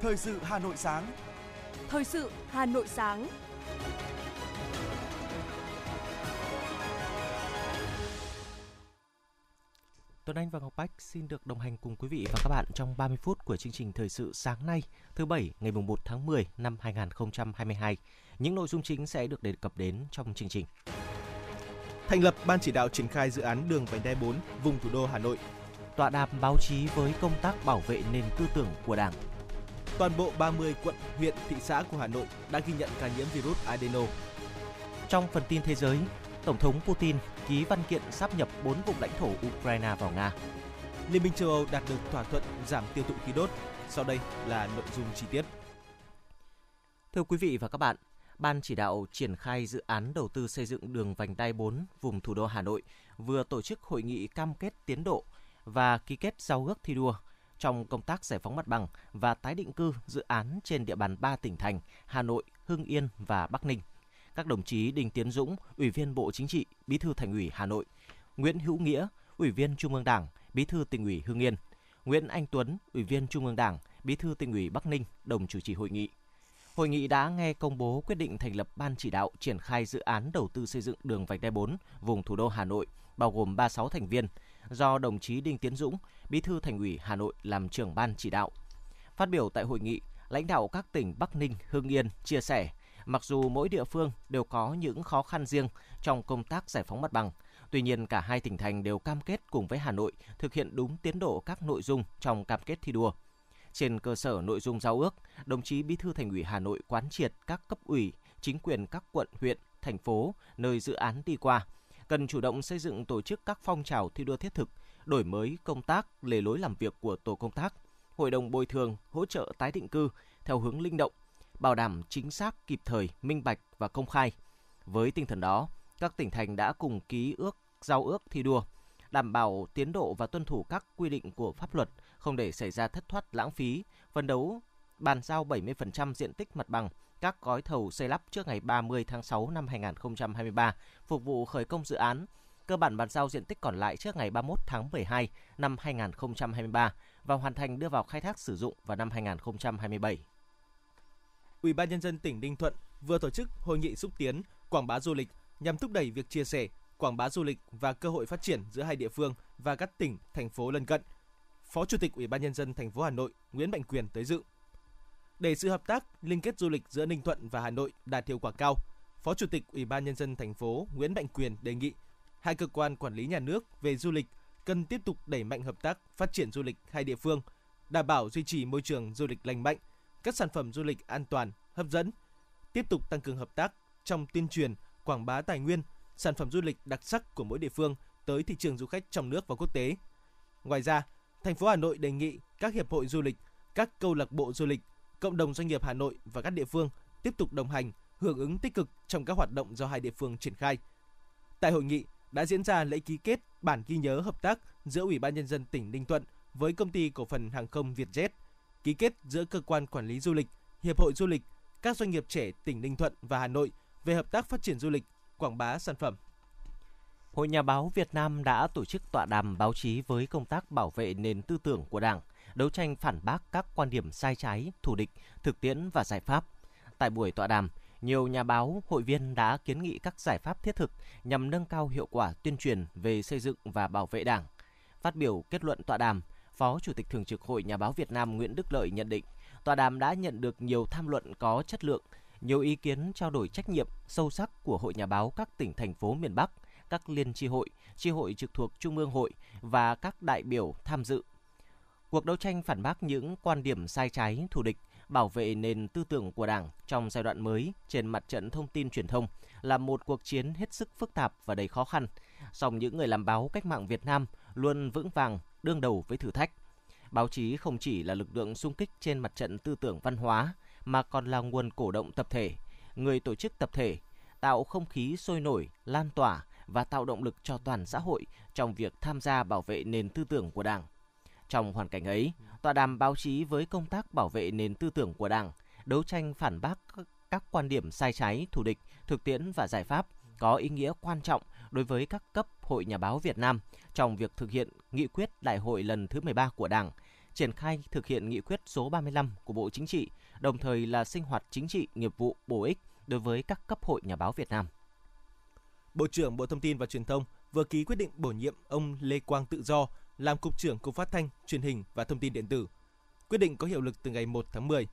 Thời sự Hà Nội sáng. Thời sự Hà Nội sáng. Tuấn Anh và Ngọc Bách xin được đồng hành cùng quý vị và các bạn trong 30 phút của chương trình Thời sự sáng nay, thứ Bảy, ngày 1 tháng 10 năm 2022. Những nội dung chính sẽ được đề cập đến trong chương trình. Thành lập Ban chỉ đạo triển khai dự án đường vành đai 4 vùng thủ đô Hà Nội. Tọa đàm báo chí với công tác bảo vệ nền tư tưởng của Đảng. Toàn bộ 30 quận, huyện, thị xã của Hà Nội đã ghi nhận ca nhiễm virus adeno. Trong phần tin thế giới, Tổng thống Putin ký văn kiện sáp nhập 4 vùng lãnh thổ Ukraine vào Nga. Liên minh châu Âu đạt được thỏa thuận giảm tiêu thụ khí đốt. Sau đây là nội dung chi tiết. Thưa quý vị và các bạn, Ban chỉ đạo triển khai dự án đầu tư xây dựng đường vành đai 4 vùng thủ đô Hà Nội vừa tổ chức hội nghị cam kết tiến độ và ký kết giao ước thi đua trong công tác giải phóng mặt bằng và tái định cư dự án trên địa bàn 3 tỉnh thành Hà Nội, Hưng Yên và Bắc Ninh. Các đồng chí Đinh Tiến Dũng, Ủy viên Bộ Chính trị, Bí thư Thành ủy Hà Nội, Nguyễn Hữu Nghĩa, Ủy viên Trung ương Đảng, Bí thư Tỉnh ủy Hưng Yên, Nguyễn Anh Tuấn, Ủy viên Trung ương Đảng, Bí thư Tỉnh ủy Bắc Ninh đồng chủ trì hội nghị. Hội nghị đã nghe công bố quyết định thành lập ban chỉ đạo triển khai dự án đầu tư xây dựng đường vành đai 4 vùng thủ đô Hà Nội, bao gồm 36 thành viên, do đồng chí Đinh Tiến Dũng, Bí thư Thành ủy Hà Nội làm trưởng ban chỉ đạo. Phát biểu tại hội nghị, lãnh đạo các tỉnh Bắc Ninh, Hưng Yên chia sẻ, mặc dù mỗi địa phương đều có những khó khăn riêng trong công tác giải phóng mặt bằng, tuy nhiên cả hai tỉnh thành đều cam kết cùng với Hà Nội thực hiện đúng tiến độ các nội dung trong cam kết thi đua. Trên cơ sở nội dung giao ước, đồng chí Bí thư Thành ủy Hà Nội quán triệt các cấp ủy, chính quyền các quận, huyện, thành phố nơi dự án đi qua cần chủ động xây dựng tổ chức các phong trào thi đua thiết thực, đổi mới công tác, lề lối làm việc của tổ công tác, hội đồng bồi thường, hỗ trợ tái định cư theo hướng linh động, bảo đảm chính xác, kịp thời, minh bạch và công khai. Với tinh thần đó, các tỉnh thành đã cùng ký ước giao ước thi đua, đảm bảo tiến độ và tuân thủ các quy định của pháp luật, không để xảy ra thất thoát lãng phí, phấn đấu bàn giao 70% diện tích mặt bằng các gói thầu xây lắp trước ngày 30 tháng 6 năm 2023, phục vụ khởi công dự án, cơ bản bàn giao diện tích còn lại trước ngày 31 tháng 12 năm 2023 và hoàn thành đưa vào khai thác sử dụng vào năm 2027. Ủy ban nhân dân tỉnh Ninh Thuận vừa tổ chức hội nghị xúc tiến quảng bá du lịch nhằm thúc đẩy việc chia sẻ, quảng bá du lịch và cơ hội phát triển giữa hai địa phương và các tỉnh, thành phố lân cận. Phó Chủ tịch Ủy ban nhân dân thành phố Hà Nội Nguyễn Mạnh Quyền tới dự. Để sự hợp tác, liên kết du lịch giữa Ninh Thuận và Hà Nội đạt hiệu quả cao, Phó Chủ tịch Ủy ban nhân dân thành phố Nguyễn Mạnh Quyền đề nghị hai cơ quan quản lý nhà nước về du lịch cần tiếp tục đẩy mạnh hợp tác phát triển du lịch hai địa phương, đảm bảo duy trì môi trường du lịch lành mạnh, các sản phẩm du lịch an toàn, hấp dẫn, tiếp tục tăng cường hợp tác trong tuyên truyền, quảng bá tài nguyên, sản phẩm du lịch đặc sắc của mỗi địa phương tới thị trường du khách trong nước và quốc tế. Ngoài ra, thành phố Hà Nội đề nghị các hiệp hội du lịch, các câu lạc bộ du lịch cộng đồng doanh nghiệp Hà Nội và các địa phương tiếp tục đồng hành, hưởng ứng tích cực trong các hoạt động do hai địa phương triển khai. Tại hội nghị đã diễn ra lễ ký kết bản ghi nhớ hợp tác giữa Ủy ban nhân dân tỉnh Ninh Thuận với công ty cổ phần hàng không Vietjet, ký kết giữa cơ quan quản lý du lịch, hiệp hội du lịch, các doanh nghiệp trẻ tỉnh Ninh Thuận và Hà Nội về hợp tác phát triển du lịch, quảng bá sản phẩm. Hội Nhà báo Việt Nam đã tổ chức tọa đàm báo chí với công tác bảo vệ nền tư tưởng của Đảng, đấu tranh phản bác các quan điểm sai trái, thù địch, thực tiễn và giải pháp. Tại buổi tọa đàm, nhiều nhà báo, hội viên đã kiến nghị các giải pháp thiết thực nhằm nâng cao hiệu quả tuyên truyền về xây dựng và bảo vệ Đảng. Phát biểu kết luận tọa đàm, Phó Chủ tịch Thường trực Hội Nhà báo Việt Nam Nguyễn Đức Lợi nhận định, tọa đàm đã nhận được nhiều tham luận có chất lượng, nhiều ý kiến trao đổi trách nhiệm sâu sắc của Hội Nhà báo các tỉnh thành phố miền Bắc, các liên tri hội, tri hội trực thuộc Trung ương hội và các đại biểu tham dự Cuộc đấu tranh phản bác những quan điểm sai trái, thù địch, bảo vệ nền tư tưởng của Đảng trong giai đoạn mới trên mặt trận thông tin truyền thông là một cuộc chiến hết sức phức tạp và đầy khó khăn. Song những người làm báo cách mạng Việt Nam luôn vững vàng đương đầu với thử thách. Báo chí không chỉ là lực lượng sung kích trên mặt trận tư tưởng văn hóa mà còn là nguồn cổ động tập thể, người tổ chức tập thể, tạo không khí sôi nổi, lan tỏa và tạo động lực cho toàn xã hội trong việc tham gia bảo vệ nền tư tưởng của Đảng trong hoàn cảnh ấy, tọa đàm báo chí với công tác bảo vệ nền tư tưởng của Đảng, đấu tranh phản bác các quan điểm sai trái, thù địch, thực tiễn và giải pháp có ý nghĩa quan trọng đối với các cấp Hội Nhà báo Việt Nam trong việc thực hiện nghị quyết Đại hội lần thứ 13 của Đảng, triển khai thực hiện nghị quyết số 35 của Bộ Chính trị, đồng thời là sinh hoạt chính trị nghiệp vụ bổ ích đối với các cấp hội nhà báo Việt Nam. Bộ trưởng Bộ Thông tin và Truyền thông vừa ký quyết định bổ nhiệm ông Lê Quang Tự Do làm Cục trưởng Cục Phát thanh, Truyền hình và Thông tin điện tử. Quyết định có hiệu lực từ ngày 1 tháng 10.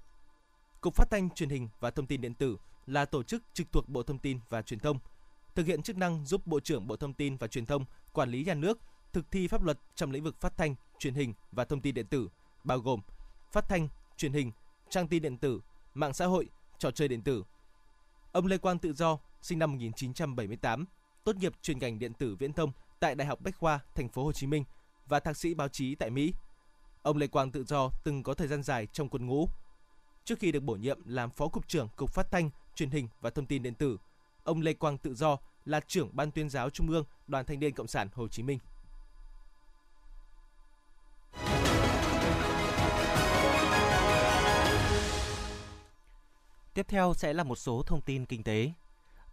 Cục Phát thanh, Truyền hình và Thông tin điện tử là tổ chức trực thuộc Bộ Thông tin và Truyền thông, thực hiện chức năng giúp Bộ trưởng Bộ Thông tin và Truyền thông quản lý nhà nước, thực thi pháp luật trong lĩnh vực phát thanh, truyền hình và thông tin điện tử, bao gồm phát thanh, truyền hình, trang tin điện tử, mạng xã hội, trò chơi điện tử. Ông Lê Quang Tự Do, sinh năm 1978, tốt nghiệp chuyên ngành điện tử viễn thông tại Đại học Bách khoa Thành phố Hồ Chí Minh và thạc sĩ báo chí tại Mỹ. Ông Lê Quang Tự Do từng có thời gian dài trong quân ngũ. Trước khi được bổ nhiệm làm Phó cục trưởng Cục Phát thanh, Truyền hình và Thông tin điện tử, ông Lê Quang Tự Do là trưởng ban tuyên giáo Trung ương Đoàn Thanh niên Cộng sản Hồ Chí Minh. Tiếp theo sẽ là một số thông tin kinh tế.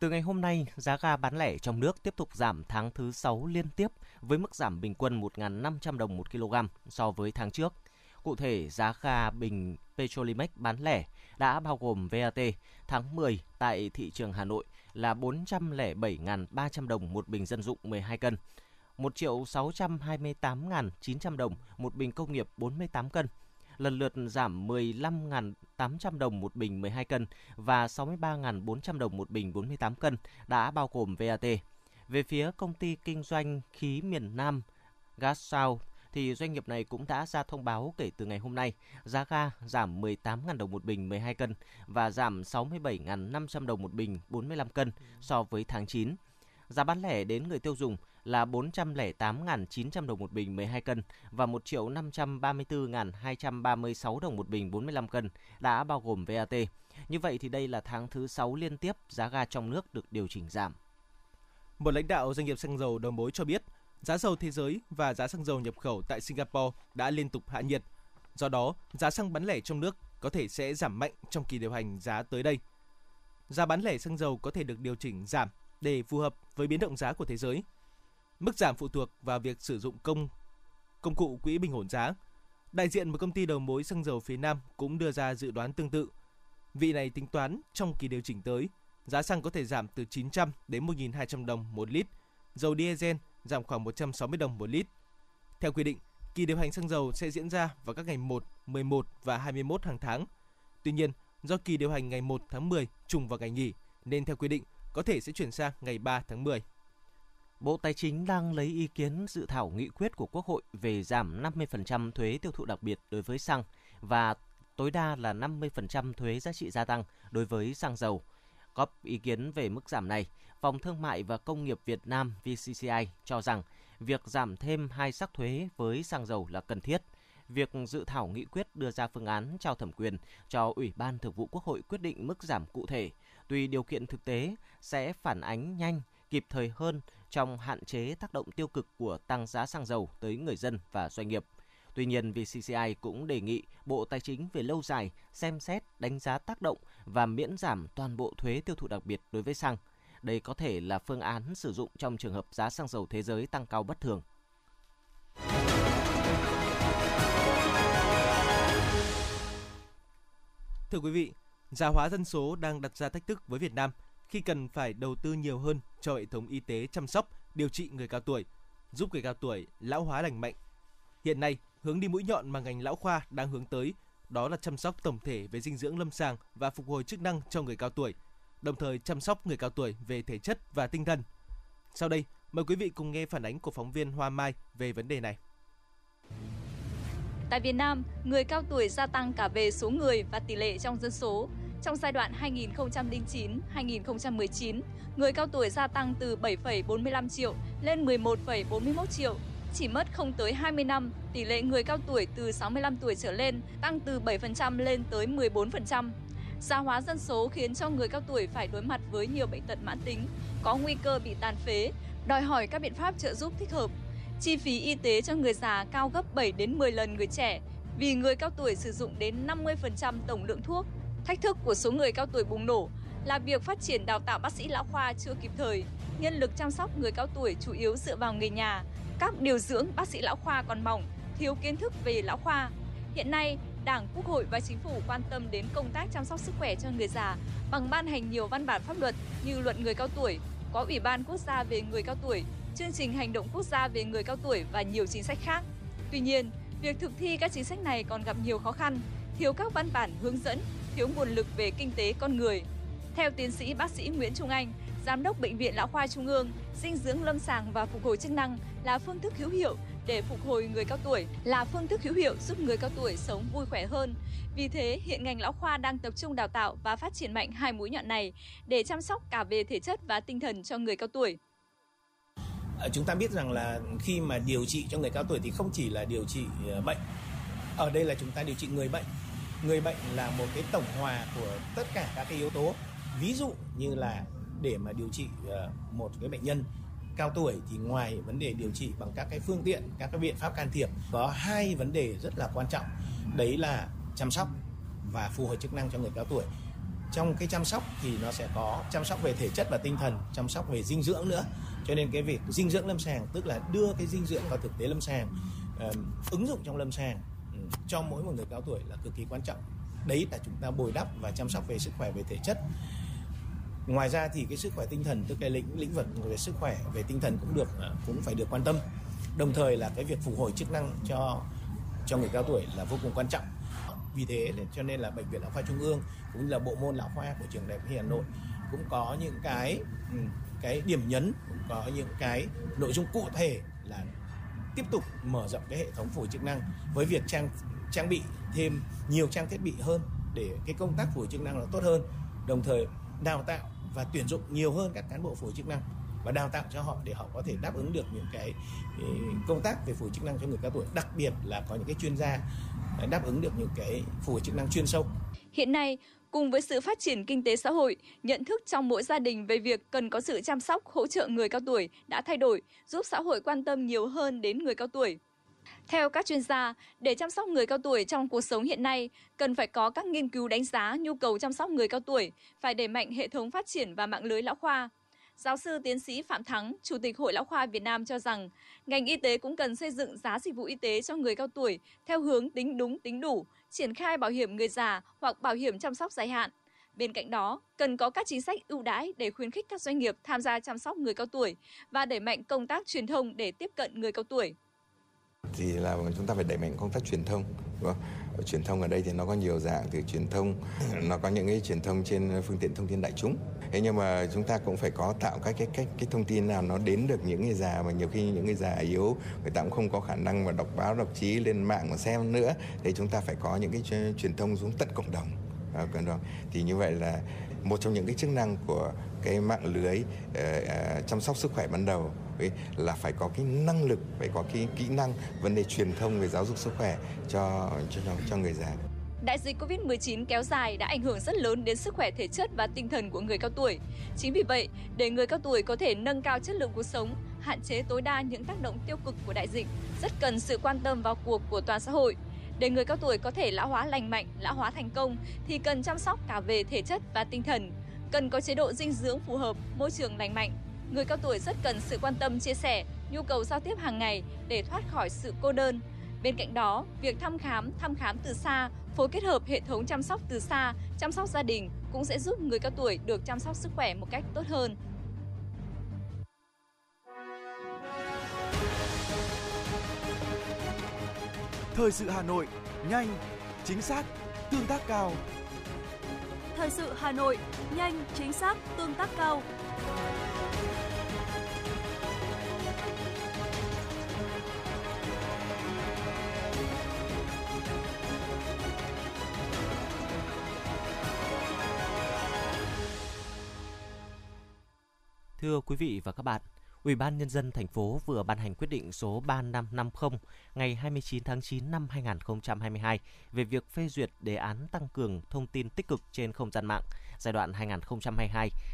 Từ ngày hôm nay, giá ga bán lẻ trong nước tiếp tục giảm tháng thứ 6 liên tiếp với mức giảm bình quân 1.500 đồng 1 kg so với tháng trước. Cụ thể, giá ga bình Petrolimex bán lẻ đã bao gồm VAT tháng 10 tại thị trường Hà Nội là 407.300 đồng một bình dân dụng 12 cân, 1.628.900 đồng một bình công nghiệp 48 cân, lần lượt giảm 15.800 đồng một bình 12 cân và 63.400 đồng một bình 48 cân đã bao gồm VAT. Về phía công ty kinh doanh khí miền Nam Gassao thì doanh nghiệp này cũng đã ra thông báo kể từ ngày hôm nay, giá ga giảm 18.000 đồng một bình 12 cân và giảm 67.500 đồng một bình 45 cân so với tháng 9. Giá bán lẻ đến người tiêu dùng là 408.900 đồng một bình 12 cân và 1 triệu 534.236 đồng một bình 45 cân đã bao gồm VAT. Như vậy thì đây là tháng thứ 6 liên tiếp giá ga trong nước được điều chỉnh giảm. Một lãnh đạo doanh nghiệp xăng dầu đầu mối cho biết, giá dầu thế giới và giá xăng dầu nhập khẩu tại Singapore đã liên tục hạ nhiệt. Do đó, giá xăng bán lẻ trong nước có thể sẽ giảm mạnh trong kỳ điều hành giá tới đây. Giá bán lẻ xăng dầu có thể được điều chỉnh giảm để phù hợp với biến động giá của thế giới. Mức giảm phụ thuộc vào việc sử dụng công công cụ quỹ bình ổn giá. Đại diện một công ty đầu mối xăng dầu phía Nam cũng đưa ra dự đoán tương tự. Vị này tính toán trong kỳ điều chỉnh tới, giá xăng có thể giảm từ 900 đến 1.200 đồng một lít, dầu diesel giảm khoảng 160 đồng một lít. Theo quy định, kỳ điều hành xăng dầu sẽ diễn ra vào các ngày 1, 11 và 21 hàng tháng. Tuy nhiên, do kỳ điều hành ngày 1 tháng 10 trùng vào ngày nghỉ, nên theo quy định có thể sẽ chuyển sang ngày 3 tháng 10. Bộ Tài chính đang lấy ý kiến dự thảo nghị quyết của Quốc hội về giảm 50% thuế tiêu thụ đặc biệt đối với xăng và tối đa là 50% thuế giá trị gia tăng đối với xăng dầu. Có ý kiến về mức giảm này, Phòng Thương mại và Công nghiệp Việt Nam VCCI cho rằng việc giảm thêm hai sắc thuế với xăng dầu là cần thiết. Việc dự thảo nghị quyết đưa ra phương án trao thẩm quyền cho Ủy ban Thường vụ Quốc hội quyết định mức giảm cụ thể, tùy điều kiện thực tế sẽ phản ánh nhanh, kịp thời hơn trong hạn chế tác động tiêu cực của tăng giá xăng dầu tới người dân và doanh nghiệp. Tuy nhiên, VCCI cũng đề nghị Bộ Tài chính về lâu dài xem xét đánh giá tác động và miễn giảm toàn bộ thuế tiêu thụ đặc biệt đối với xăng. Đây có thể là phương án sử dụng trong trường hợp giá xăng dầu thế giới tăng cao bất thường. Thưa quý vị, già hóa dân số đang đặt ra thách thức với Việt Nam khi cần phải đầu tư nhiều hơn cho hệ thống y tế chăm sóc, điều trị người cao tuổi, giúp người cao tuổi lão hóa lành mạnh. Hiện nay, hướng đi mũi nhọn mà ngành lão khoa đang hướng tới đó là chăm sóc tổng thể về dinh dưỡng lâm sàng và phục hồi chức năng cho người cao tuổi, đồng thời chăm sóc người cao tuổi về thể chất và tinh thần. Sau đây, mời quý vị cùng nghe phản ánh của phóng viên Hoa Mai về vấn đề này. Tại Việt Nam, người cao tuổi gia tăng cả về số người và tỷ lệ trong dân số. Trong giai đoạn 2009-2019, người cao tuổi gia tăng từ 7,45 triệu lên 11,41 triệu. Chỉ mất không tới 20 năm, tỷ lệ người cao tuổi từ 65 tuổi trở lên tăng từ 7% lên tới 14%. Gia hóa dân số khiến cho người cao tuổi phải đối mặt với nhiều bệnh tật mãn tính, có nguy cơ bị tàn phế, đòi hỏi các biện pháp trợ giúp thích hợp. Chi phí y tế cho người già cao gấp 7 đến 10 lần người trẻ vì người cao tuổi sử dụng đến 50% tổng lượng thuốc. Thách thức của số người cao tuổi bùng nổ là việc phát triển đào tạo bác sĩ lão khoa chưa kịp thời, nhân lực chăm sóc người cao tuổi chủ yếu dựa vào người nhà, các điều dưỡng bác sĩ lão khoa còn mỏng, thiếu kiến thức về lão khoa. Hiện nay, Đảng, Quốc hội và Chính phủ quan tâm đến công tác chăm sóc sức khỏe cho người già bằng ban hành nhiều văn bản pháp luật như Luật người cao tuổi, có Ủy ban Quốc gia về người cao tuổi, chương trình hành động quốc gia về người cao tuổi và nhiều chính sách khác. Tuy nhiên, việc thực thi các chính sách này còn gặp nhiều khó khăn, thiếu các văn bản hướng dẫn, thiếu nguồn lực về kinh tế con người. Theo tiến sĩ bác sĩ Nguyễn Trung Anh, Giám đốc Bệnh viện Lão khoa Trung ương, dinh dưỡng lâm sàng và phục hồi chức năng là phương thức hữu hiệu để phục hồi người cao tuổi, là phương thức hữu hiệu giúp người cao tuổi sống vui khỏe hơn. Vì thế, hiện ngành lão khoa đang tập trung đào tạo và phát triển mạnh hai mũi nhọn này để chăm sóc cả về thể chất và tinh thần cho người cao tuổi. Ờ, chúng ta biết rằng là khi mà điều trị cho người cao tuổi thì không chỉ là điều trị ờ, bệnh. Ở đây là chúng ta điều trị người bệnh. Người bệnh là một cái tổng hòa của tất cả các cái yếu tố. Ví dụ như là để mà điều trị ờ, một cái bệnh nhân cao tuổi thì ngoài vấn đề điều trị bằng các cái phương tiện, các cái biện pháp can thiệp có hai vấn đề rất là quan trọng. Đấy là chăm sóc và phù hồi chức năng cho người cao tuổi. Trong cái chăm sóc thì nó sẽ có chăm sóc về thể chất và tinh thần, chăm sóc về dinh dưỡng nữa. Cho nên cái việc dinh dưỡng lâm sàng tức là đưa cái dinh dưỡng vào thực tế lâm sàng, ứng dụng trong lâm sàng Ừ. cho mỗi một người cao tuổi là cực kỳ quan trọng. Đấy là chúng ta bồi đắp và chăm sóc về sức khỏe về thể chất. Ngoài ra thì cái sức khỏe tinh thần, tức cái lĩnh lĩnh vực về sức khỏe, về tinh thần cũng được à, cũng phải được quan tâm. Đồng thời là cái việc phục hồi chức năng cho cho người cao tuổi là vô cùng quan trọng. Vì thế cho nên là bệnh viện lão khoa trung ương cũng như là bộ môn lão khoa của trường đại học Hà Nội cũng có những cái ừ, cái điểm nhấn, cũng có những cái nội dung cụ thể là tiếp tục mở rộng cái hệ thống phổi chức năng với việc trang trang bị thêm nhiều trang thiết bị hơn để cái công tác phổi chức năng nó tốt hơn, đồng thời đào tạo và tuyển dụng nhiều hơn các cán bộ phổi chức năng và đào tạo cho họ để họ có thể đáp ứng được những cái công tác về phổi chức năng cho người cao tuổi, đặc biệt là có những cái chuyên gia đáp ứng được những cái phổi chức năng chuyên sâu. Hiện nay cùng với sự phát triển kinh tế xã hội nhận thức trong mỗi gia đình về việc cần có sự chăm sóc hỗ trợ người cao tuổi đã thay đổi giúp xã hội quan tâm nhiều hơn đến người cao tuổi theo các chuyên gia, để chăm sóc người cao tuổi trong cuộc sống hiện nay, cần phải có các nghiên cứu đánh giá nhu cầu chăm sóc người cao tuổi, phải đẩy mạnh hệ thống phát triển và mạng lưới lão khoa. Giáo sư tiến sĩ Phạm Thắng, Chủ tịch Hội Lão khoa Việt Nam cho rằng, ngành y tế cũng cần xây dựng giá dịch vụ y tế cho người cao tuổi theo hướng tính đúng tính đủ, triển khai bảo hiểm người già hoặc bảo hiểm chăm sóc dài hạn. Bên cạnh đó, cần có các chính sách ưu đãi để khuyến khích các doanh nghiệp tham gia chăm sóc người cao tuổi và đẩy mạnh công tác truyền thông để tiếp cận người cao tuổi thì là chúng ta phải đẩy mạnh công tác truyền thông đúng không? Truyền thông ở đây thì nó có nhiều dạng từ truyền thông nó có những cái truyền thông trên phương tiện thông tin đại chúng. Thế nhưng mà chúng ta cũng phải có tạo các cái cách cái thông tin nào nó đến được những người già mà nhiều khi những người già yếu người ta cũng không có khả năng mà đọc báo đọc chí lên mạng mà xem nữa. Thì chúng ta phải có những cái truyền thông xuống tận cộng đồng. À, cộng đồng thì như vậy là một trong những cái chức năng của cái mạng lưới uh, chăm sóc sức khỏe ban đầu ấy, là phải có cái năng lực phải có cái kỹ năng vấn đề truyền thông về giáo dục sức khỏe cho cho cho người già Đại dịch Covid-19 kéo dài đã ảnh hưởng rất lớn đến sức khỏe thể chất và tinh thần của người cao tuổi. Chính vì vậy, để người cao tuổi có thể nâng cao chất lượng cuộc sống, hạn chế tối đa những tác động tiêu cực của đại dịch, rất cần sự quan tâm vào cuộc của toàn xã hội. Để người cao tuổi có thể lão hóa lành mạnh, lão hóa thành công thì cần chăm sóc cả về thể chất và tinh thần, cần có chế độ dinh dưỡng phù hợp, môi trường lành mạnh. Người cao tuổi rất cần sự quan tâm chia sẻ, nhu cầu giao tiếp hàng ngày để thoát khỏi sự cô đơn. Bên cạnh đó, việc thăm khám, thăm khám từ xa, phối kết hợp hệ thống chăm sóc từ xa, chăm sóc gia đình cũng sẽ giúp người cao tuổi được chăm sóc sức khỏe một cách tốt hơn. Thời sự Hà Nội, nhanh, chính xác, tương tác cao. Thời sự Hà Nội, nhanh, chính xác, tương tác cao. Thưa quý vị và các bạn, Ủy ban nhân dân thành phố vừa ban hành quyết định số 3550 ngày 29 tháng 9 năm 2022 về việc phê duyệt đề án tăng cường thông tin tích cực trên không gian mạng giai đoạn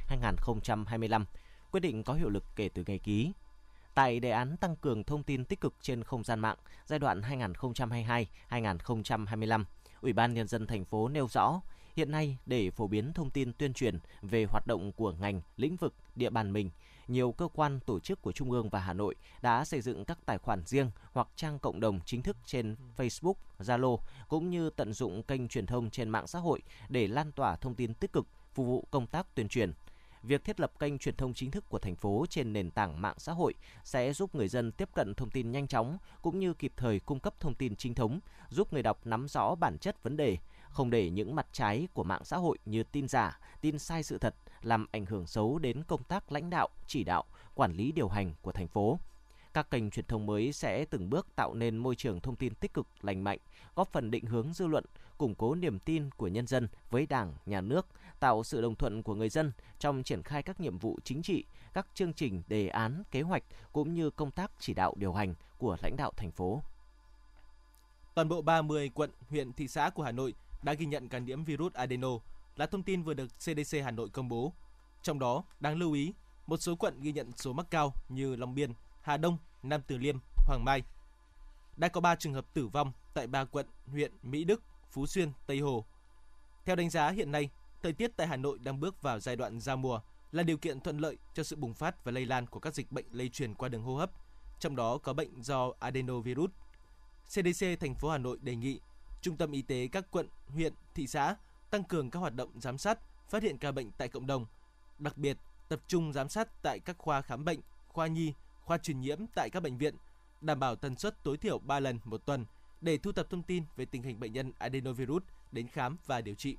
2022-2025. Quyết định có hiệu lực kể từ ngày ký. Tại đề án tăng cường thông tin tích cực trên không gian mạng giai đoạn 2022-2025, Ủy ban nhân dân thành phố nêu rõ Hiện nay, để phổ biến thông tin tuyên truyền về hoạt động của ngành, lĩnh vực, địa bàn mình, nhiều cơ quan tổ chức của Trung ương và Hà Nội đã xây dựng các tài khoản riêng hoặc trang cộng đồng chính thức trên Facebook, Zalo cũng như tận dụng kênh truyền thông trên mạng xã hội để lan tỏa thông tin tích cực phục vụ công tác tuyên truyền. Việc thiết lập kênh truyền thông chính thức của thành phố trên nền tảng mạng xã hội sẽ giúp người dân tiếp cận thông tin nhanh chóng cũng như kịp thời cung cấp thông tin chính thống, giúp người đọc nắm rõ bản chất vấn đề, không để những mặt trái của mạng xã hội như tin giả, tin sai sự thật làm ảnh hưởng xấu đến công tác lãnh đạo, chỉ đạo, quản lý điều hành của thành phố. Các kênh truyền thông mới sẽ từng bước tạo nên môi trường thông tin tích cực, lành mạnh, góp phần định hướng dư luận, củng cố niềm tin của nhân dân với Đảng, Nhà nước, tạo sự đồng thuận của người dân trong triển khai các nhiệm vụ chính trị, các chương trình, đề án, kế hoạch cũng như công tác chỉ đạo điều hành của lãnh đạo thành phố. Toàn bộ 30 quận, huyện, thị xã của Hà Nội đã ghi nhận ca nhiễm virus adeno là thông tin vừa được CDC Hà Nội công bố. Trong đó, đáng lưu ý, một số quận ghi nhận số mắc cao như Long Biên, Hà Đông, Nam Từ Liêm, Hoàng Mai. Đã có 3 trường hợp tử vong tại 3 quận, huyện Mỹ Đức, Phú Xuyên, Tây Hồ. Theo đánh giá hiện nay, thời tiết tại Hà Nội đang bước vào giai đoạn giao mùa là điều kiện thuận lợi cho sự bùng phát và lây lan của các dịch bệnh lây truyền qua đường hô hấp, trong đó có bệnh do adenovirus. CDC thành phố Hà Nội đề nghị Trung tâm y tế các quận, huyện, thị xã tăng cường các hoạt động giám sát, phát hiện ca bệnh tại cộng đồng, đặc biệt tập trung giám sát tại các khoa khám bệnh, khoa nhi, khoa truyền nhiễm tại các bệnh viện, đảm bảo tần suất tối thiểu 3 lần một tuần để thu thập thông tin về tình hình bệnh nhân adenovirus đến khám và điều trị.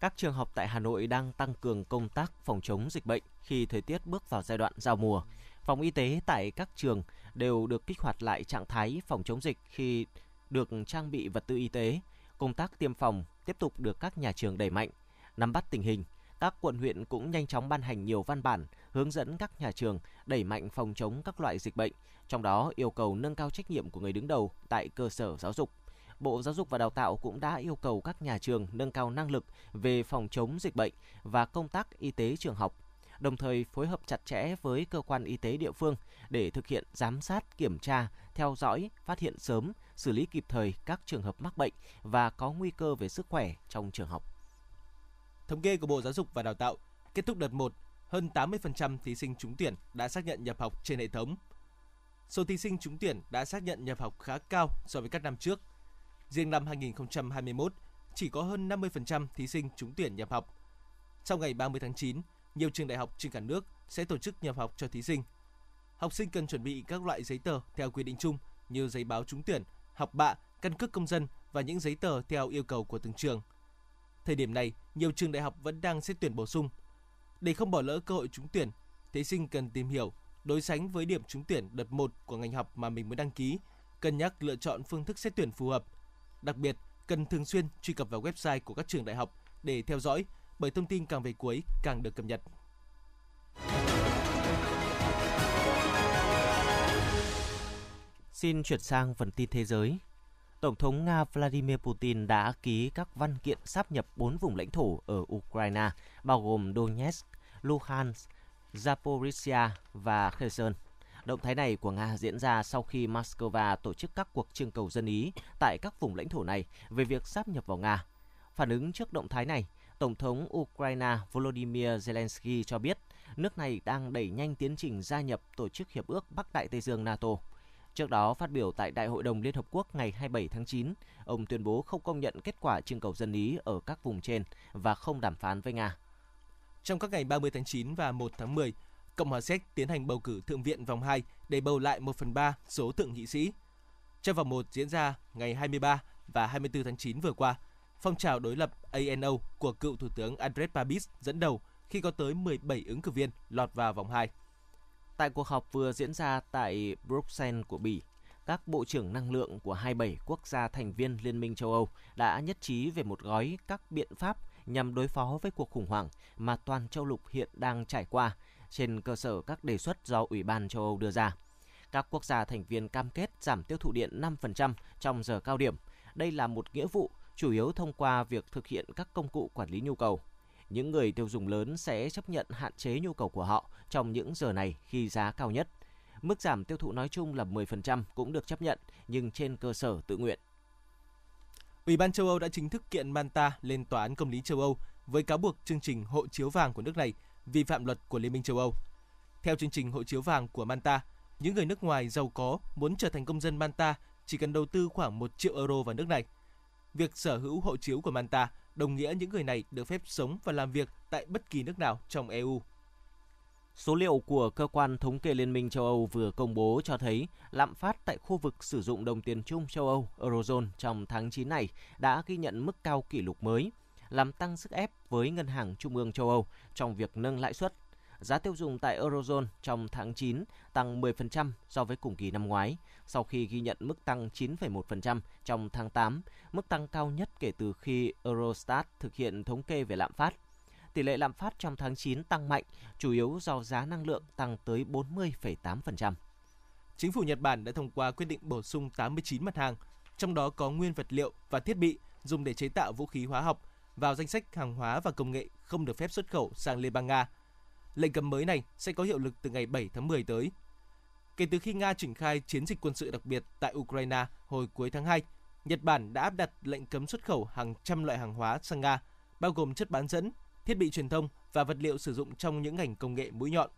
Các trường học tại Hà Nội đang tăng cường công tác phòng chống dịch bệnh khi thời tiết bước vào giai đoạn giao mùa. Phòng y tế tại các trường đều được kích hoạt lại trạng thái phòng chống dịch khi được trang bị vật tư y tế. Công tác tiêm phòng tiếp tục được các nhà trường đẩy mạnh. Nắm bắt tình hình, các quận huyện cũng nhanh chóng ban hành nhiều văn bản hướng dẫn các nhà trường đẩy mạnh phòng chống các loại dịch bệnh, trong đó yêu cầu nâng cao trách nhiệm của người đứng đầu tại cơ sở giáo dục. Bộ Giáo dục và Đào tạo cũng đã yêu cầu các nhà trường nâng cao năng lực về phòng chống dịch bệnh và công tác y tế trường học, đồng thời phối hợp chặt chẽ với cơ quan y tế địa phương để thực hiện giám sát, kiểm tra, theo dõi, phát hiện sớm, xử lý kịp thời các trường hợp mắc bệnh và có nguy cơ về sức khỏe trong trường học. Thống kê của Bộ Giáo dục và Đào tạo, kết thúc đợt 1, hơn 80% thí sinh trúng tuyển đã xác nhận nhập học trên hệ thống. Số thí sinh trúng tuyển đã xác nhận nhập học khá cao so với các năm trước. Riêng năm 2021, chỉ có hơn 50% thí sinh trúng tuyển nhập học. Sau ngày 30 tháng 9, nhiều trường đại học trên cả nước sẽ tổ chức nhập học cho thí sinh. Học sinh cần chuẩn bị các loại giấy tờ theo quy định chung như giấy báo trúng tuyển, học bạ, căn cước công dân và những giấy tờ theo yêu cầu của từng trường. Thời điểm này, nhiều trường đại học vẫn đang xét tuyển bổ sung. Để không bỏ lỡ cơ hội trúng tuyển, thí sinh cần tìm hiểu, đối sánh với điểm trúng tuyển đợt 1 của ngành học mà mình muốn đăng ký, cân nhắc lựa chọn phương thức xét tuyển phù hợp. Đặc biệt, cần thường xuyên truy cập vào website của các trường đại học để theo dõi, bởi thông tin càng về cuối càng được cập nhật. Xin chuyển sang phần tin thế giới. Tổng thống Nga Vladimir Putin đã ký các văn kiện sáp nhập 4 vùng lãnh thổ ở Ukraine, bao gồm Donetsk, Luhansk, Zaporizhia và Kherson. Động thái này của Nga diễn ra sau khi Moscow tổ chức các cuộc trưng cầu dân ý tại các vùng lãnh thổ này về việc sáp nhập vào Nga. Phản ứng trước động thái này, Tổng thống Ukraine Volodymyr Zelensky cho biết nước này đang đẩy nhanh tiến trình gia nhập Tổ chức Hiệp ước Bắc Đại Tây Dương NATO. Trước đó, phát biểu tại Đại hội đồng Liên Hợp Quốc ngày 27 tháng 9, ông tuyên bố không công nhận kết quả trưng cầu dân ý ở các vùng trên và không đàm phán với Nga. Trong các ngày 30 tháng 9 và 1 tháng 10, Cộng hòa Séc tiến hành bầu cử Thượng viện vòng 2 để bầu lại 1 phần 3 số thượng nghị sĩ. Trong vòng 1 diễn ra ngày 23 và 24 tháng 9 vừa qua, phong trào đối lập ANO của cựu Thủ tướng Andres Babis dẫn đầu khi có tới 17 ứng cử viên lọt vào vòng 2. Tại cuộc họp vừa diễn ra tại Bruxelles của Bỉ, các bộ trưởng năng lượng của 27 quốc gia thành viên Liên minh châu Âu đã nhất trí về một gói các biện pháp nhằm đối phó với cuộc khủng hoảng mà toàn châu lục hiện đang trải qua trên cơ sở các đề xuất do Ủy ban châu Âu đưa ra. Các quốc gia thành viên cam kết giảm tiêu thụ điện 5% trong giờ cao điểm. Đây là một nghĩa vụ chủ yếu thông qua việc thực hiện các công cụ quản lý nhu cầu. Những người tiêu dùng lớn sẽ chấp nhận hạn chế nhu cầu của họ trong những giờ này khi giá cao nhất. Mức giảm tiêu thụ nói chung là 10% cũng được chấp nhận, nhưng trên cơ sở tự nguyện. Ủy ban châu Âu đã chính thức kiện Manta lên Tòa án Công lý châu Âu với cáo buộc chương trình hộ chiếu vàng của nước này vi phạm luật của Liên minh châu Âu. Theo chương trình hộ chiếu vàng của Manta, những người nước ngoài giàu có muốn trở thành công dân Manta chỉ cần đầu tư khoảng 1 triệu euro vào nước này. Việc sở hữu hộ chiếu của Manta đồng nghĩa những người này được phép sống và làm việc tại bất kỳ nước nào trong EU. Số liệu của cơ quan thống kê Liên minh châu Âu vừa công bố cho thấy lạm phát tại khu vực sử dụng đồng tiền chung châu Âu Eurozone trong tháng 9 này đã ghi nhận mức cao kỷ lục mới, làm tăng sức ép với Ngân hàng Trung ương châu Âu trong việc nâng lãi suất. Giá tiêu dùng tại Eurozone trong tháng 9 tăng 10% so với cùng kỳ năm ngoái, sau khi ghi nhận mức tăng 9,1% trong tháng 8, mức tăng cao nhất kể từ khi Eurostat thực hiện thống kê về lạm phát tỷ lệ lạm phát trong tháng 9 tăng mạnh, chủ yếu do giá năng lượng tăng tới 40,8%. Chính phủ Nhật Bản đã thông qua quyết định bổ sung 89 mặt hàng, trong đó có nguyên vật liệu và thiết bị dùng để chế tạo vũ khí hóa học vào danh sách hàng hóa và công nghệ không được phép xuất khẩu sang Liên bang Nga. Lệnh cấm mới này sẽ có hiệu lực từ ngày 7 tháng 10 tới. Kể từ khi Nga triển khai chiến dịch quân sự đặc biệt tại Ukraine hồi cuối tháng 2, Nhật Bản đã áp đặt lệnh cấm xuất khẩu hàng trăm loại hàng hóa sang Nga, bao gồm chất bán dẫn, thiết bị truyền thông và vật liệu sử dụng trong những ngành công nghệ mũi nhọn.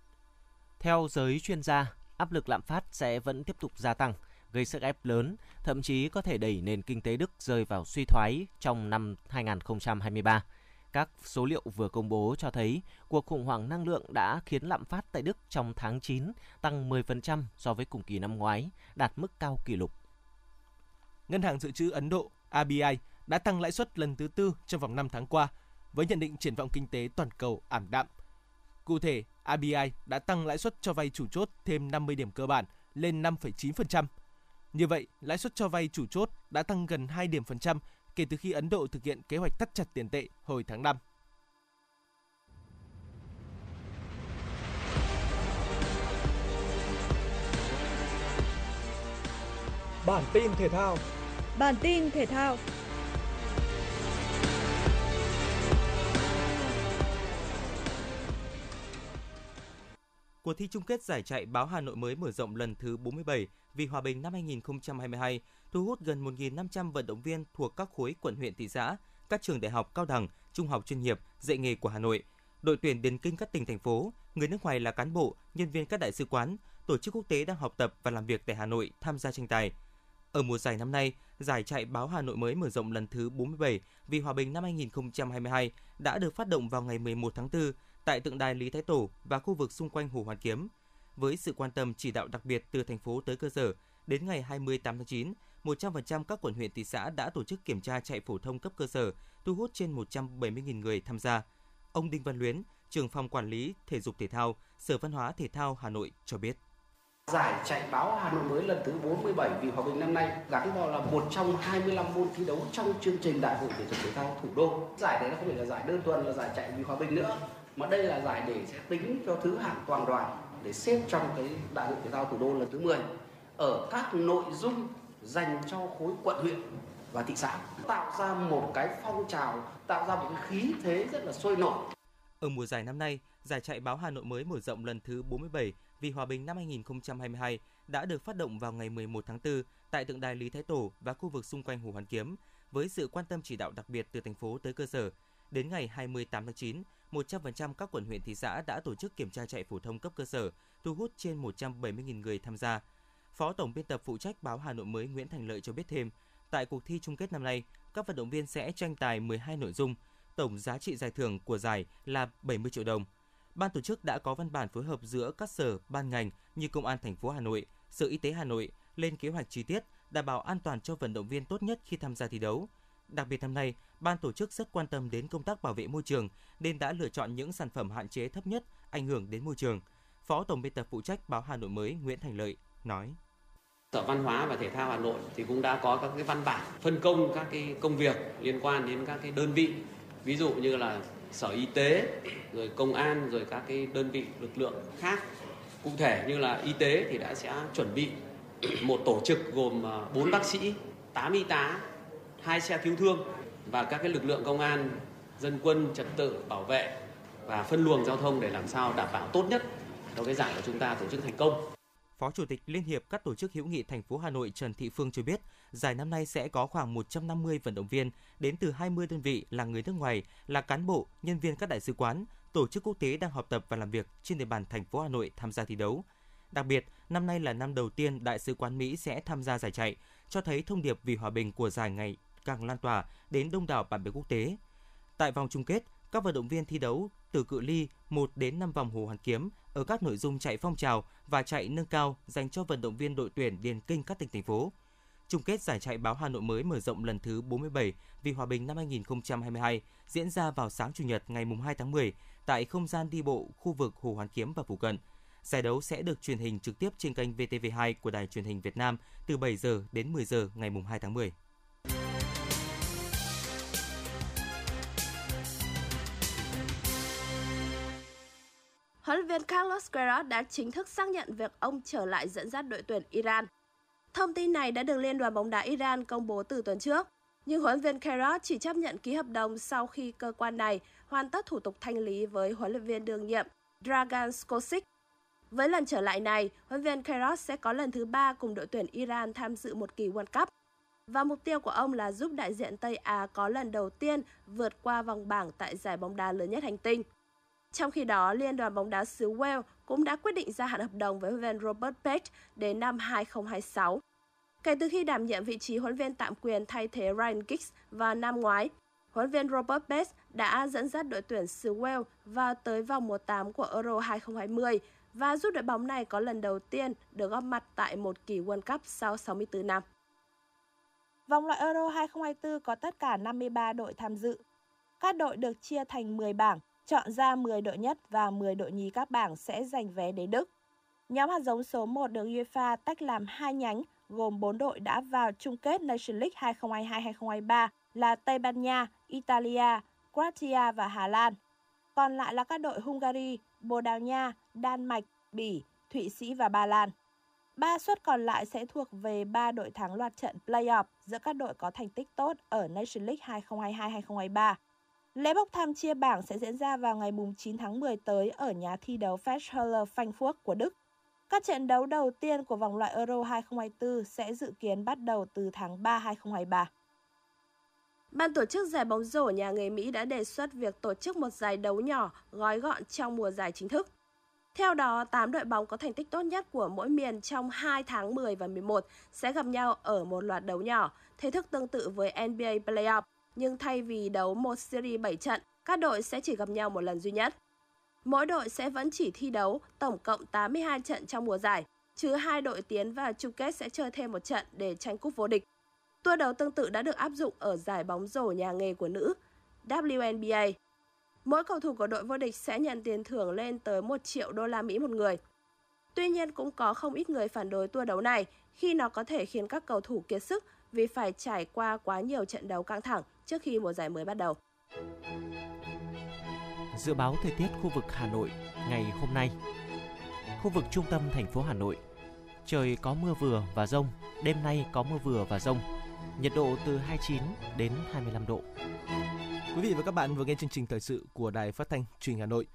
Theo giới chuyên gia, áp lực lạm phát sẽ vẫn tiếp tục gia tăng, gây sức ép lớn, thậm chí có thể đẩy nền kinh tế Đức rơi vào suy thoái trong năm 2023. Các số liệu vừa công bố cho thấy cuộc khủng hoảng năng lượng đã khiến lạm phát tại Đức trong tháng 9 tăng 10% so với cùng kỳ năm ngoái, đạt mức cao kỷ lục. Ngân hàng dự trữ Ấn Độ RBI đã tăng lãi suất lần thứ tư trong vòng 5 tháng qua, với nhận định triển vọng kinh tế toàn cầu ảm đạm. Cụ thể, RBI đã tăng lãi suất cho vay chủ chốt thêm 50 điểm cơ bản lên 5,9%. Như vậy, lãi suất cho vay chủ chốt đã tăng gần 2 điểm phần trăm kể từ khi Ấn Độ thực hiện kế hoạch thắt chặt tiền tệ hồi tháng 5. Bản tin thể thao Bản tin thể thao Cuộc thi chung kết giải chạy báo Hà Nội mới mở rộng lần thứ 47 vì hòa bình năm 2022 thu hút gần 1.500 vận động viên thuộc các khối quận huyện thị xã, các trường đại học cao đẳng, trung học chuyên nghiệp, dạy nghề của Hà Nội. Đội tuyển điền kinh các tỉnh thành phố, người nước ngoài là cán bộ, nhân viên các đại sứ quán, tổ chức quốc tế đang học tập và làm việc tại Hà Nội tham gia tranh tài. Ở mùa giải năm nay, giải chạy báo Hà Nội mới mở rộng lần thứ 47 vì hòa bình năm 2022 đã được phát động vào ngày 11 tháng 4 tại tượng đài Lý Thái Tổ và khu vực xung quanh Hồ Hoàn Kiếm. Với sự quan tâm chỉ đạo đặc biệt từ thành phố tới cơ sở, đến ngày 28 tháng 9, 100% các quận huyện thị xã đã tổ chức kiểm tra chạy phổ thông cấp cơ sở, thu hút trên 170.000 người tham gia. Ông Đinh Văn Luyến, trưởng phòng quản lý thể dục thể thao, Sở Văn hóa Thể thao Hà Nội cho biết. Giải chạy báo Hà Nội mới lần thứ 47 vì hòa bình năm nay gắn vào là một trong 25 môn thi đấu trong chương trình Đại hội thể dục thể thao thủ đô. Giải đấy nó không phải là giải đơn thuần là giải chạy vì hòa bình nữa, mà đây là giải để sẽ tính cho thứ hạng toàn đoàn để xếp trong cái Đại hội thể thao thủ đô lần thứ 10 ở các nội dung dành cho khối quận huyện và thị xã tạo ra một cái phong trào tạo ra một cái khí thế rất là sôi nổi ở mùa giải năm nay, giải chạy báo Hà Nội mới mở rộng lần thứ 47 vì hòa bình năm 2022 đã được phát động vào ngày 11 tháng 4 tại tượng đài Lý Thái Tổ và khu vực xung quanh Hồ Hoàn Kiếm với sự quan tâm chỉ đạo đặc biệt từ thành phố tới cơ sở. Đến ngày 28 tháng 9, 100% các quận huyện thị xã đã tổ chức kiểm tra chạy phổ thông cấp cơ sở, thu hút trên 170.000 người tham gia. Phó tổng biên tập phụ trách báo Hà Nội mới Nguyễn Thành Lợi cho biết thêm, tại cuộc thi chung kết năm nay, các vận động viên sẽ tranh tài 12 nội dung, tổng giá trị giải thưởng của giải là 70 triệu đồng. Ban tổ chức đã có văn bản phối hợp giữa các sở, ban ngành như Công an thành phố Hà Nội, Sở Y tế Hà Nội lên kế hoạch chi tiết, đảm bảo an toàn cho vận động viên tốt nhất khi tham gia thi đấu. Đặc biệt năm nay, ban tổ chức rất quan tâm đến công tác bảo vệ môi trường nên đã lựa chọn những sản phẩm hạn chế thấp nhất ảnh hưởng đến môi trường. Phó tổng biên tập phụ trách báo Hà Nội mới Nguyễn Thành Lợi nói: Sở Văn hóa và Thể thao Hà Nội thì cũng đã có các cái văn bản phân công các cái công việc liên quan đến các cái đơn vị. Ví dụ như là sở y tế, rồi công an, rồi các cái đơn vị lực lượng khác. Cụ thể như là y tế thì đã sẽ chuẩn bị một tổ chức gồm à, 4 bác sĩ 8 y tá, hai xe cứu thương và các cái lực lượng công an, dân quân, trật tự, bảo vệ và phân luồng giao thông để làm sao đảm bảo tốt nhất cho cái giải của chúng ta tổ chức thành công. Phó Chủ tịch Liên hiệp các tổ chức hữu nghị thành phố Hà Nội Trần Thị Phương cho biết, giải năm nay sẽ có khoảng 150 vận động viên đến từ 20 đơn vị là người nước ngoài, là cán bộ, nhân viên các đại sứ quán, tổ chức quốc tế đang học tập và làm việc trên địa bàn thành phố Hà Nội tham gia thi đấu. Đặc biệt, năm nay là năm đầu tiên Đại sứ quán Mỹ sẽ tham gia giải chạy, cho thấy thông điệp vì hòa bình của giải ngày càng lan tỏa đến đông đảo bạn bè quốc tế. Tại vòng chung kết, các vận động viên thi đấu từ cự ly 1 đến 5 vòng Hồ Hoàn Kiếm ở các nội dung chạy phong trào và chạy nâng cao dành cho vận động viên đội tuyển điền kinh các tỉnh, thành phố. Chung kết giải chạy báo Hà Nội mới mở rộng lần thứ 47 vì hòa bình năm 2022 diễn ra vào sáng Chủ nhật ngày 2 tháng 10 tại không gian đi bộ khu vực Hồ Hoàn Kiếm và phụ cận. Giải đấu sẽ được truyền hình trực tiếp trên kênh VTV2 của Đài truyền hình Việt Nam từ 7 giờ đến 10 giờ ngày 2 tháng 10. Huấn luyện viên Carlos Queiroz đã chính thức xác nhận việc ông trở lại dẫn dắt đội tuyển Iran. Thông tin này đã được Liên đoàn bóng đá Iran công bố từ tuần trước, nhưng huấn luyện viên Queiroz chỉ chấp nhận ký hợp đồng sau khi cơ quan này hoàn tất thủ tục thanh lý với huấn luyện viên đương nhiệm Dragan Skocic. Với lần trở lại này, huấn luyện viên Queiroz sẽ có lần thứ ba cùng đội tuyển Iran tham dự một kỳ World Cup. Và mục tiêu của ông là giúp đại diện Tây Á có lần đầu tiên vượt qua vòng bảng tại giải bóng đá lớn nhất hành tinh. Trong khi đó, Liên đoàn bóng đá xứ Wales cũng đã quyết định gia hạn hợp đồng với huấn luyện viên Robert Page đến năm 2026. Kể từ khi đảm nhiệm vị trí huấn luyện viên tạm quyền thay thế Ryan Giggs vào năm ngoái, huấn luyện viên Robert Page đã dẫn dắt đội tuyển xứ Wales vào tới vòng 1/8 của Euro 2020 và giúp đội bóng này có lần đầu tiên được góp mặt tại một kỳ World Cup sau 64 năm. Vòng loại Euro 2024 có tất cả 53 đội tham dự. Các đội được chia thành 10 bảng, chọn ra 10 đội nhất và 10 đội nhì các bảng sẽ giành vé đến Đức. Nhóm hạt giống số 1 được UEFA tách làm hai nhánh gồm 4 đội đã vào chung kết Nation League 2022-2023 là Tây Ban Nha, Italia, Croatia và Hà Lan. Còn lại là các đội Hungary, Bồ Đào Nha, Đan Mạch, Bỉ, Thụy Sĩ và Ba Lan. Ba suất còn lại sẽ thuộc về ba đội thắng loạt trận playoff giữa các đội có thành tích tốt ở Nation League 2022-2023. Lễ bốc thăm chia bảng sẽ diễn ra vào ngày 9 tháng 10 tới ở nhà thi đấu Festhalle Frankfurt của Đức. Các trận đấu đầu tiên của vòng loại Euro 2024 sẽ dự kiến bắt đầu từ tháng 3 2023. Ban tổ chức giải bóng rổ nhà nghề Mỹ đã đề xuất việc tổ chức một giải đấu nhỏ gói gọn trong mùa giải chính thức. Theo đó, 8 đội bóng có thành tích tốt nhất của mỗi miền trong 2 tháng 10 và 11 sẽ gặp nhau ở một loạt đấu nhỏ, thế thức tương tự với NBA Playoff, nhưng thay vì đấu một series 7 trận, các đội sẽ chỉ gặp nhau một lần duy nhất. Mỗi đội sẽ vẫn chỉ thi đấu tổng cộng 82 trận trong mùa giải, chứ hai đội tiến vào chung kết sẽ chơi thêm một trận để tranh cúp vô địch. Tua đấu tương tự đã được áp dụng ở giải bóng rổ nhà nghề của nữ WNBA. Mỗi cầu thủ của đội vô địch sẽ nhận tiền thưởng lên tới 1 triệu đô la Mỹ một người. Tuy nhiên cũng có không ít người phản đối tua đấu này khi nó có thể khiến các cầu thủ kiệt sức vì phải trải qua quá nhiều trận đấu căng thẳng trước khi mùa giải mới bắt đầu. Dự báo thời tiết khu vực Hà Nội ngày hôm nay. Khu vực trung tâm thành phố Hà Nội, trời có mưa vừa và rông, đêm nay có mưa vừa và rông. Nhiệt độ từ 29 đến 25 độ. Quý vị và các bạn vừa nghe chương trình thời sự của Đài Phát thanh Truyền Hà Nội.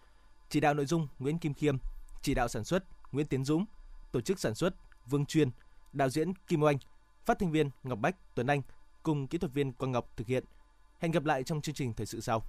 Chỉ đạo nội dung Nguyễn Kim Khiêm, chỉ đạo sản xuất Nguyễn Tiến Dũng, tổ chức sản xuất Vương Chuyên, đạo diễn Kim Oanh, phát thanh viên Ngọc Bách, Tuấn Anh cùng kỹ thuật viên Quang Ngọc thực hiện. Hẹn gặp lại trong chương trình thời sự sau.